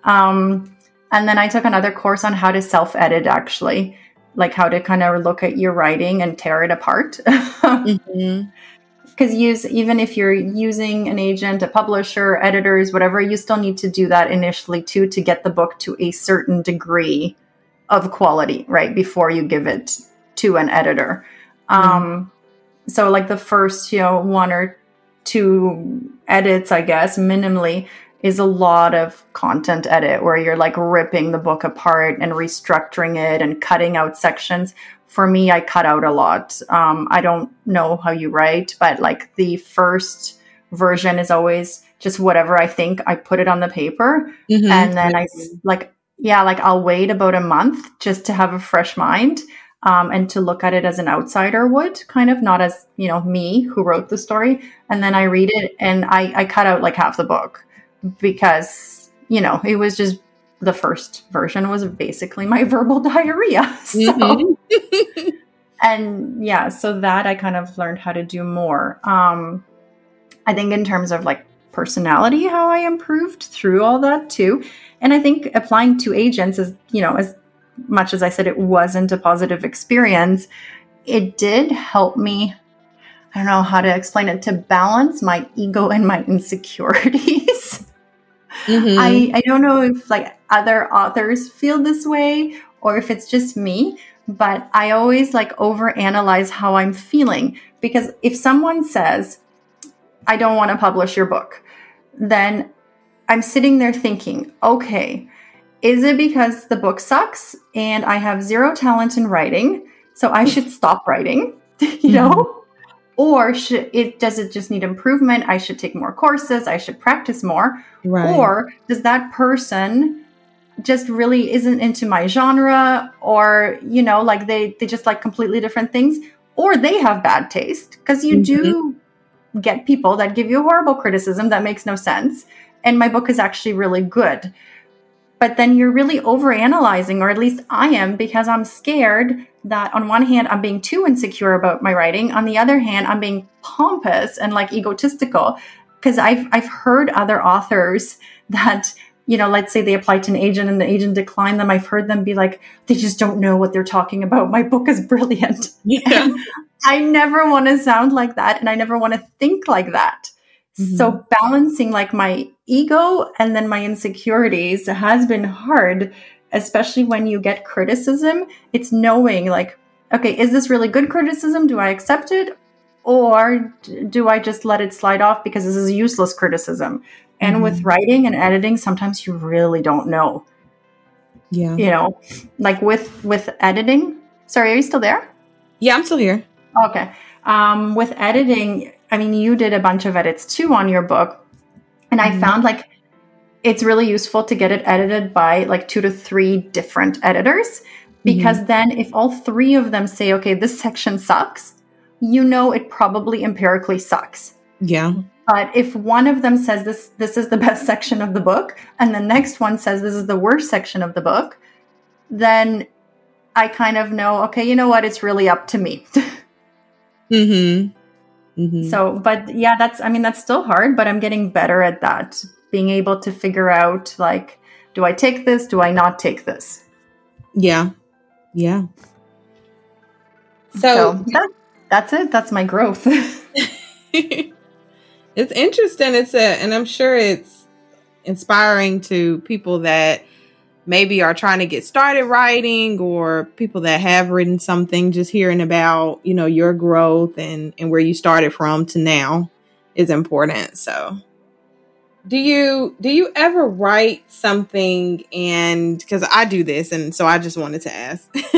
Yeah. Um, and then I took another course on how to self edit, actually, like how to kind of look at your writing and tear it apart. mm-hmm because use even if you're using an agent a publisher editors whatever you still need to do that initially too to get the book to a certain degree of quality right before you give it to an editor mm-hmm. um so like the first you know one or two edits i guess minimally is a lot of content edit where you're like ripping the book apart and restructuring it and cutting out sections for me, I cut out a lot. Um, I don't know how you write, but like the first version is always just whatever I think. I put it on the paper, mm-hmm. and then I like yeah, like I'll wait about a month just to have a fresh mind. Um, and to look at it as an outsider would, kind of not as you know me who wrote the story, and then I read it and I, I cut out like half the book because you know it was just the first version was basically my verbal diarrhea. So, mm-hmm. and yeah, so that I kind of learned how to do more. Um, I think in terms of like personality, how I improved through all that too. And I think applying to agents is, you know, as much as I said it wasn't a positive experience, it did help me. I don't know how to explain it to balance my ego and my insecurities. Mm-hmm. I, I don't know if like other authors feel this way or if it's just me, but I always like overanalyze how I'm feeling because if someone says, I don't want to publish your book, then I'm sitting there thinking, okay, is it because the book sucks and I have zero talent in writing, so I should stop writing, you know? Or should it does it just need improvement? I should take more courses. I should practice more. Right. or does that person just really isn't into my genre? Or you know like they they just like completely different things? Or they have bad taste? Because you mm-hmm. do get people that give you horrible criticism. That makes no sense. And my book is actually really good but then you're really overanalyzing or at least i am because i'm scared that on one hand i'm being too insecure about my writing on the other hand i'm being pompous and like egotistical because i've i've heard other authors that you know, let's say they apply to an agent and the agent declined them. I've heard them be like, they just don't know what they're talking about. My book is brilliant. Yeah. I never want to sound like that and I never want to think like that. Mm-hmm. So balancing like my ego and then my insecurities has been hard, especially when you get criticism. It's knowing like, okay, is this really good criticism? Do I accept it? Or do I just let it slide off because this is useless criticism? And mm-hmm. with writing and editing, sometimes you really don't know. Yeah. You know, like with with editing. Sorry, are you still there? Yeah, I'm still here. Okay. Um, with editing, I mean, you did a bunch of edits too on your book, and mm-hmm. I found like it's really useful to get it edited by like two to three different editors because mm-hmm. then if all three of them say, okay, this section sucks, you know it probably empirically sucks. Yeah. But if one of them says this this is the best section of the book and the next one says this is the worst section of the book, then I kind of know, okay, you know what, it's really up to me. mhm. Mm-hmm. So, but yeah, that's I mean that's still hard, but I'm getting better at that. Being able to figure out like do I take this? Do I not take this? Yeah. Yeah. So, so that, that's it. That's my growth. it's interesting. It's a, and I'm sure it's inspiring to people that maybe are trying to get started writing or people that have written something just hearing about you know your growth and and where you started from to now is important. So do you do you ever write something and because i do this and so i just wanted to ask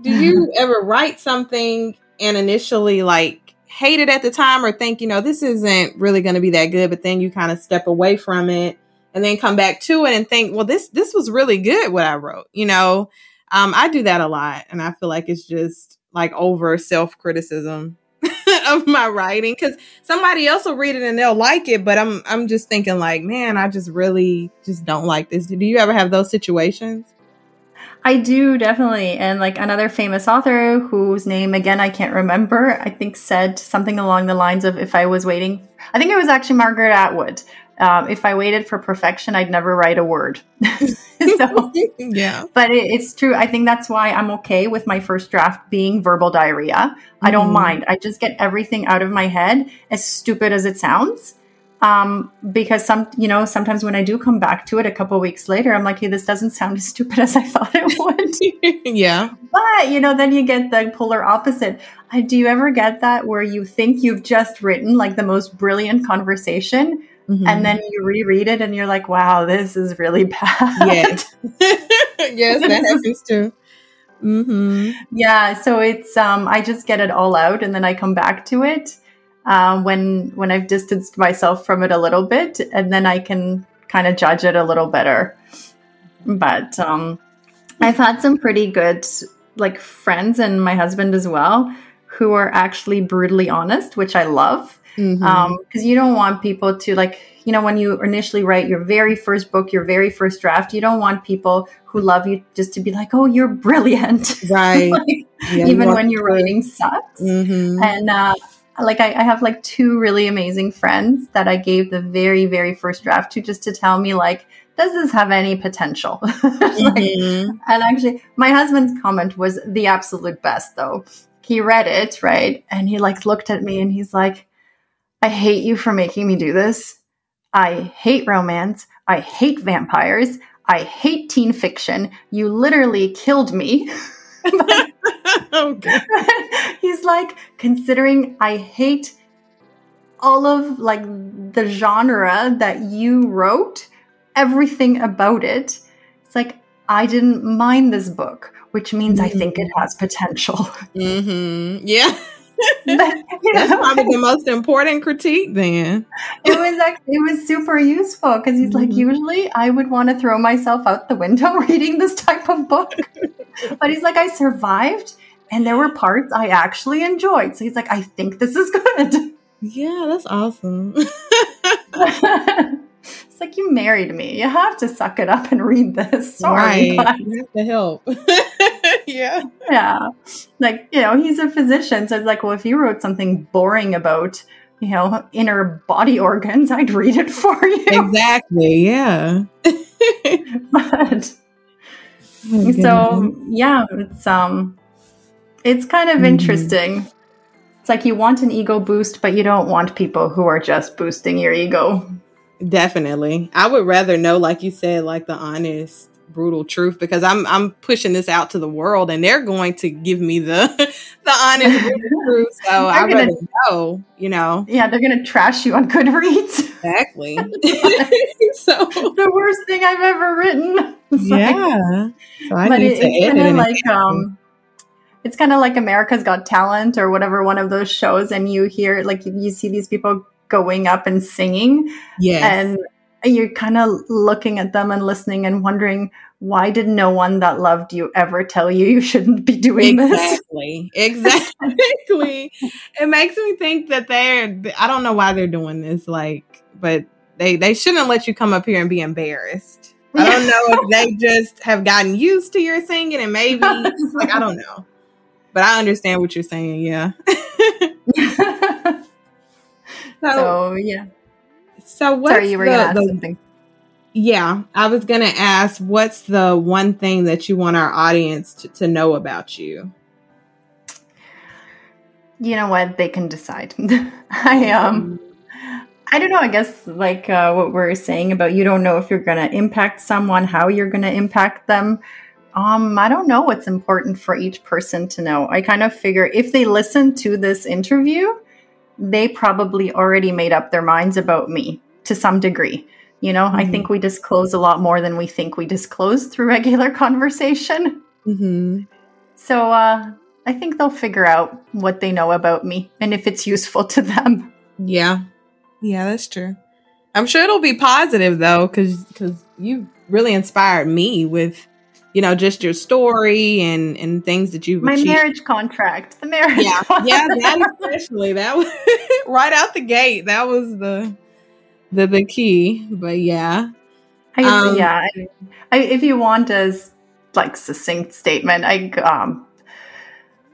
do you ever write something and initially like hate it at the time or think, you know, this isn't really going to be that good, but then you kind of step away from it and then come back to it and think, well, this this was really good what I wrote. You know, um, I do that a lot, and I feel like it's just like over self criticism of my writing because somebody else will read it and they'll like it, but I'm I'm just thinking like, man, I just really just don't like this. Do you ever have those situations? I do definitely. And like another famous author whose name again I can't remember, I think said something along the lines of if I was waiting, I think it was actually Margaret Atwood. Um, if I waited for perfection, I'd never write a word. so, yeah. But it, it's true. I think that's why I'm okay with my first draft being verbal diarrhea. Mm-hmm. I don't mm-hmm. mind. I just get everything out of my head, as stupid as it sounds um, because some you know sometimes when i do come back to it a couple weeks later i'm like hey this doesn't sound as stupid as i thought it would yeah but you know then you get the polar opposite uh, do you ever get that where you think you've just written like the most brilliant conversation mm-hmm. and then you reread it and you're like wow this is really bad yes yes that happens too mm-hmm. yeah so it's um i just get it all out and then i come back to it uh, when when I've distanced myself from it a little bit, and then I can kind of judge it a little better. But um, I've had some pretty good like friends and my husband as well who are actually brutally honest, which I love. Because mm-hmm. um, you don't want people to like you know when you initially write your very first book, your very first draft, you don't want people who love you just to be like, "Oh, you're brilliant," right? like, yeah, even when your writing sucks. Mm-hmm. And uh, like I, I, have like two really amazing friends that I gave the very, very first draft to just to tell me like, does this have any potential? mm-hmm. and actually my husband's comment was the absolute best though. He read it, right? And he like looked at me and he's like, I hate you for making me do this. I hate romance. I hate vampires. I hate teen fiction. You literally killed me. okay. He's like, considering I hate all of like the genre that you wrote, everything about it. It's like I didn't mind this book, which means mm-hmm. I think it has potential. Mm-hmm. Yeah. That's probably the most important critique then. It was actually it was super useful because he's mm-hmm. like, usually I would want to throw myself out the window reading this type of book. but he's like, I survived and there were parts I actually enjoyed. So he's like, I think this is good. Yeah, that's awesome. It's like you married me. You have to suck it up and read this. Sorry, right. you have to help. yeah. Yeah. Like, you know, he's a physician. So it's like, well, if you wrote something boring about, you know, inner body organs, I'd read it for you. Exactly. Yeah. but oh, so yeah, it's um it's kind of mm-hmm. interesting. It's like you want an ego boost, but you don't want people who are just boosting your ego. Definitely. I would rather know, like you said, like the honest brutal truth because I'm I'm pushing this out to the world and they're going to give me the the honest brutal truth. So I rather know, you know. Yeah, they're gonna trash you on Goodreads. Exactly. so the worst thing I've ever written. yeah. so I but it, it's kind of like um it's kind of like America's Got Talent or whatever one of those shows, and you hear like you see these people going up and singing. Yes. And you're kind of looking at them and listening and wondering why did no one that loved you ever tell you you shouldn't be doing exactly. this? Exactly. Exactly. it makes me think that they're I don't know why they're doing this like but they they shouldn't let you come up here and be embarrassed. I don't know if they just have gotten used to your singing and maybe like I don't know. But I understand what you're saying, yeah. so, so, yeah. So what Sorry, you were the, gonna ask the, something. Yeah, I was going to ask what's the one thing that you want our audience to, to know about you? You know what? They can decide. I um I don't know, I guess like uh, what we're saying about you don't know if you're going to impact someone, how you're going to impact them. Um, I don't know what's important for each person to know. I kind of figure if they listen to this interview, they probably already made up their minds about me to some degree. You know, mm-hmm. I think we disclose a lot more than we think we disclose through regular conversation. Mm-hmm. So uh, I think they'll figure out what they know about me and if it's useful to them. Yeah, yeah, that's true. I'm sure it'll be positive though, because because you really inspired me with you know just your story and and things that you my achieved. marriage contract the marriage yeah contract. yeah that especially that was right out the gate that was the the the key. But yeah, I guess, um, yeah. I, I, if you want a like succinct statement, I um,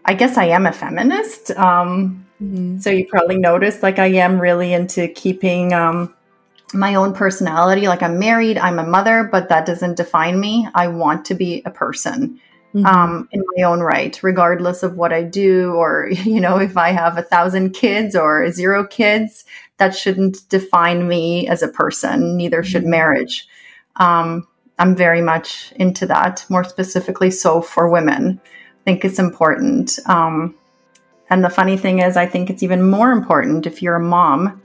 I guess I am a feminist. Um, mm-hmm. So you probably noticed, like, I am really into keeping um, my own personality. Like, I'm married, I'm a mother, but that doesn't define me. I want to be a person. Mm-hmm. Um, in my own right, regardless of what I do, or you know, if I have a thousand kids or zero kids, that shouldn't define me as a person. Neither should mm-hmm. marriage. Um, I'm very much into that, more specifically, so for women. I think it's important. Um, and the funny thing is, I think it's even more important if you're a mom,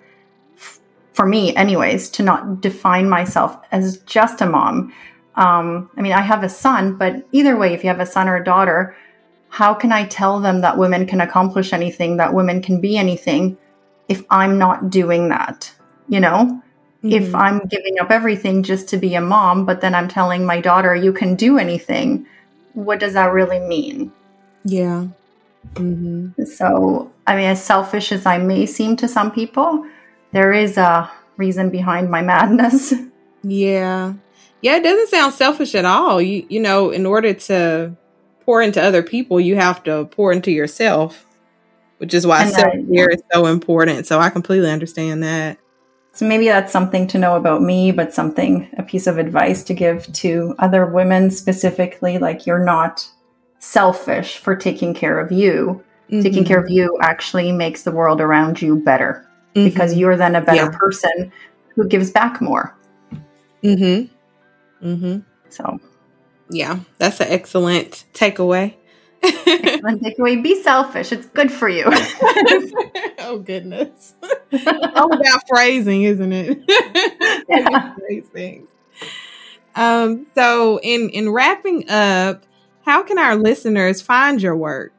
for me, anyways, to not define myself as just a mom. Um, I mean, I have a son, but either way, if you have a son or a daughter, how can I tell them that women can accomplish anything, that women can be anything? if I'm not doing that, you know? Mm-hmm. If I'm giving up everything just to be a mom, but then I'm telling my daughter, you can do anything, what does that really mean? Yeah. Mm-hmm. So, I mean, as selfish as I may seem to some people, there is a reason behind my madness. Yeah. Yeah, it doesn't sound selfish at all. You you know, in order to pour into other people, you have to pour into yourself which is why self care is so important. So I completely understand that. So maybe that's something to know about me, but something, a piece of advice to give to other women specifically like you're not selfish for taking care of you. Mm-hmm. Taking care of you actually makes the world around you better mm-hmm. because you're then a better yeah. person who gives back more. Mhm. Mhm. So, yeah, that's an excellent takeaway. Excellent takeaway. Be selfish. It's good for you. oh goodness. All about phrasing, isn't it? yeah. things. Um, so in in wrapping up, how can our listeners find your work?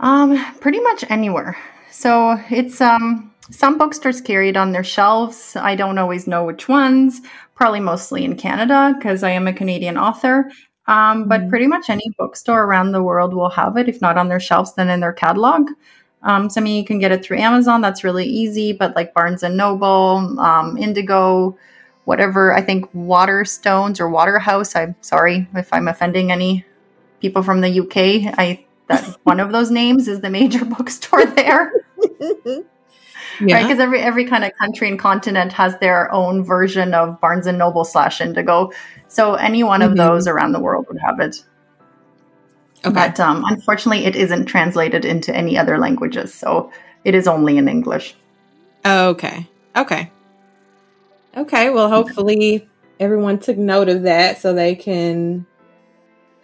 Um, pretty much anywhere. So it's um some bookstores carry it on their shelves. I don't always know which ones. Probably mostly in Canada because I am a Canadian author. Um, but mm-hmm. pretty much any bookstore around the world will have it, if not on their shelves, then in their catalog. Um, so I mean, you can get it through Amazon. That's really easy. But like Barnes and Noble, um, Indigo, whatever. I think Waterstones or Waterhouse. I'm sorry if I'm offending any people from the UK. I that one of those names is the major bookstore there. yeah. right because every every kind of country and continent has their own version of barnes and noble slash indigo so any one mm-hmm. of those around the world would have it okay. but um, unfortunately it isn't translated into any other languages so it is only in english okay okay okay well hopefully everyone took note of that so they can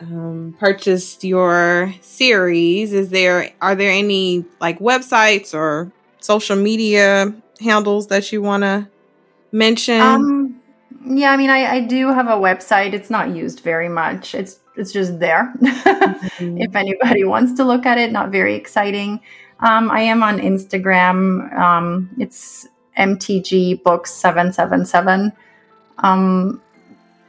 um, purchase your series is there are there any like websites or social media handles that you want to mention? Um, yeah, I mean, I, I do have a website. It's not used very much. It's it's just there. mm-hmm. If anybody wants to look at it, not very exciting. Um, I am on Instagram. Um, it's MTG Books seven seven seven. Um,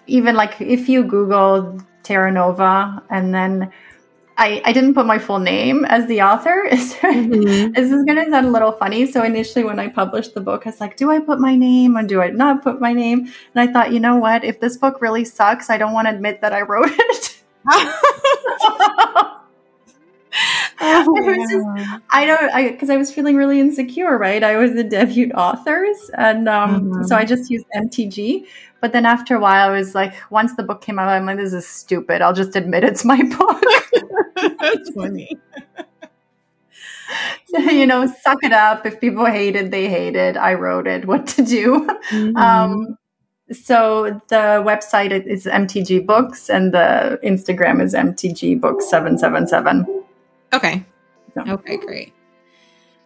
even like if you Google Terra Nova and then I, I didn't put my full name as the author. mm-hmm. this is going to sound a little funny. So initially, when I published the book, I was like, do I put my name or do I not put my name? And I thought, you know what? If this book really sucks, I don't want to admit that I wrote it. Oh, I, just, I don't, I because I was feeling really insecure, right? I was a debut author, and um, mm-hmm. so I just used MTG. But then after a while, I was like, once the book came out, I'm like, this is stupid. I'll just admit it's my book. That's funny. you know, suck it up. If people hate it, they hate it. I wrote it. What to do? Mm-hmm. Um, so the website is MTG Books, and the Instagram is MTG Books seven seven seven. Okay. So. Okay, great.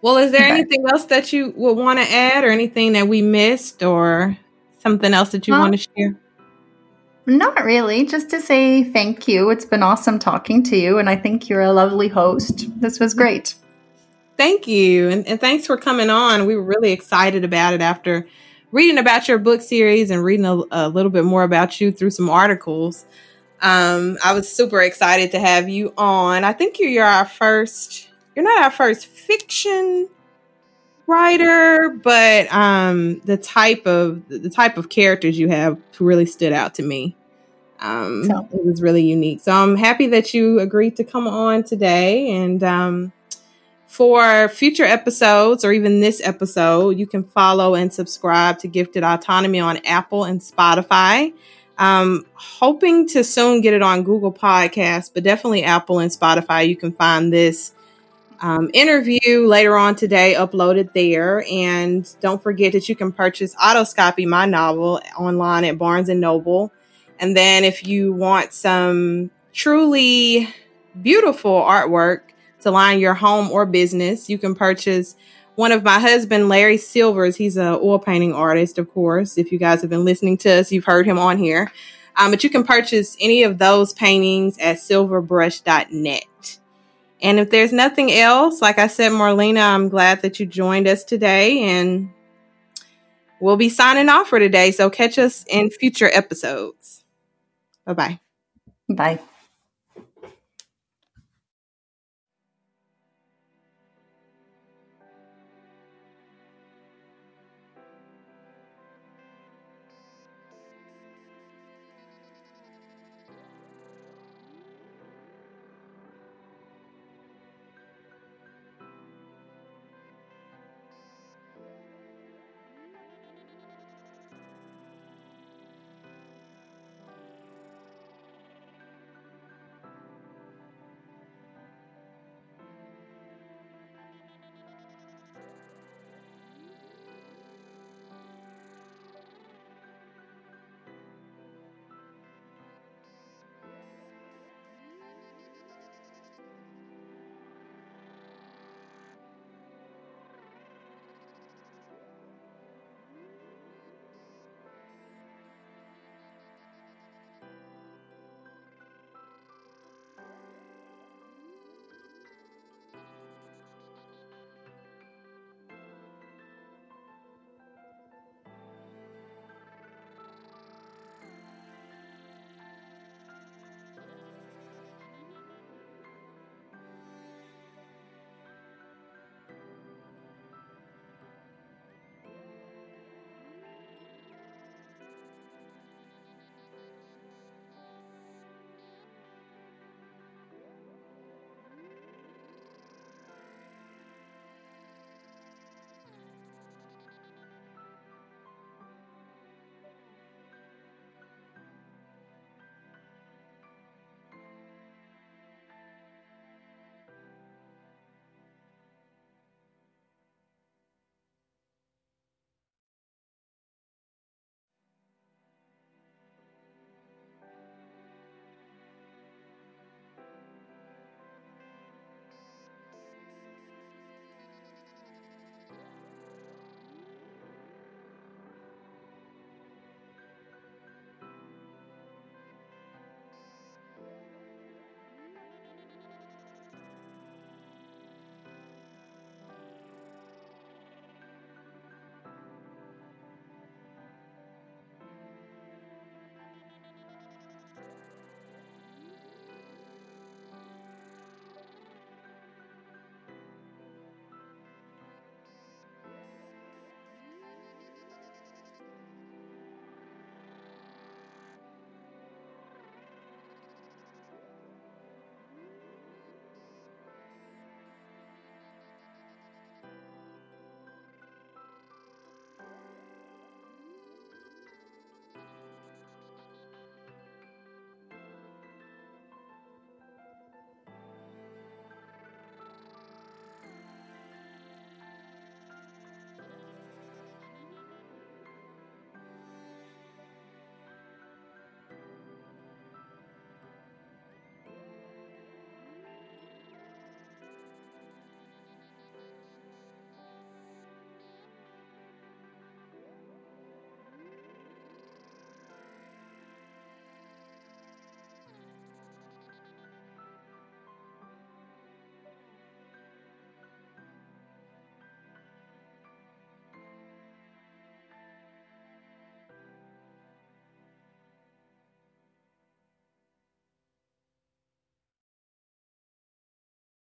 Well, is there okay. anything else that you would want to add, or anything that we missed, or something else that you want to share? Not really. Just to say thank you. It's been awesome talking to you, and I think you're a lovely host. This was great. Thank you. And, and thanks for coming on. We were really excited about it after reading about your book series and reading a, a little bit more about you through some articles. Um, I was super excited to have you on. I think you're, you're our first, you're not our first fiction writer, but um, the type of the type of characters you have really stood out to me. Um, so. It was really unique. So I'm happy that you agreed to come on today. And um, for future episodes or even this episode, you can follow and subscribe to Gifted Autonomy on Apple and Spotify. Um, hoping to soon get it on Google Podcasts, but definitely Apple and Spotify. You can find this um, interview later on today uploaded there. And don't forget that you can purchase Autoscopy, my novel, online at Barnes and Noble. And then if you want some truly beautiful artwork to line your home or business, you can purchase one of my husband, Larry Silvers. He's a oil painting artist, of course. If you guys have been listening to us, you've heard him on here. Um, but you can purchase any of those paintings at silverbrush.net. And if there's nothing else, like I said, Marlena, I'm glad that you joined us today and we'll be signing off for today. So catch us in future episodes. Bye-bye. Bye.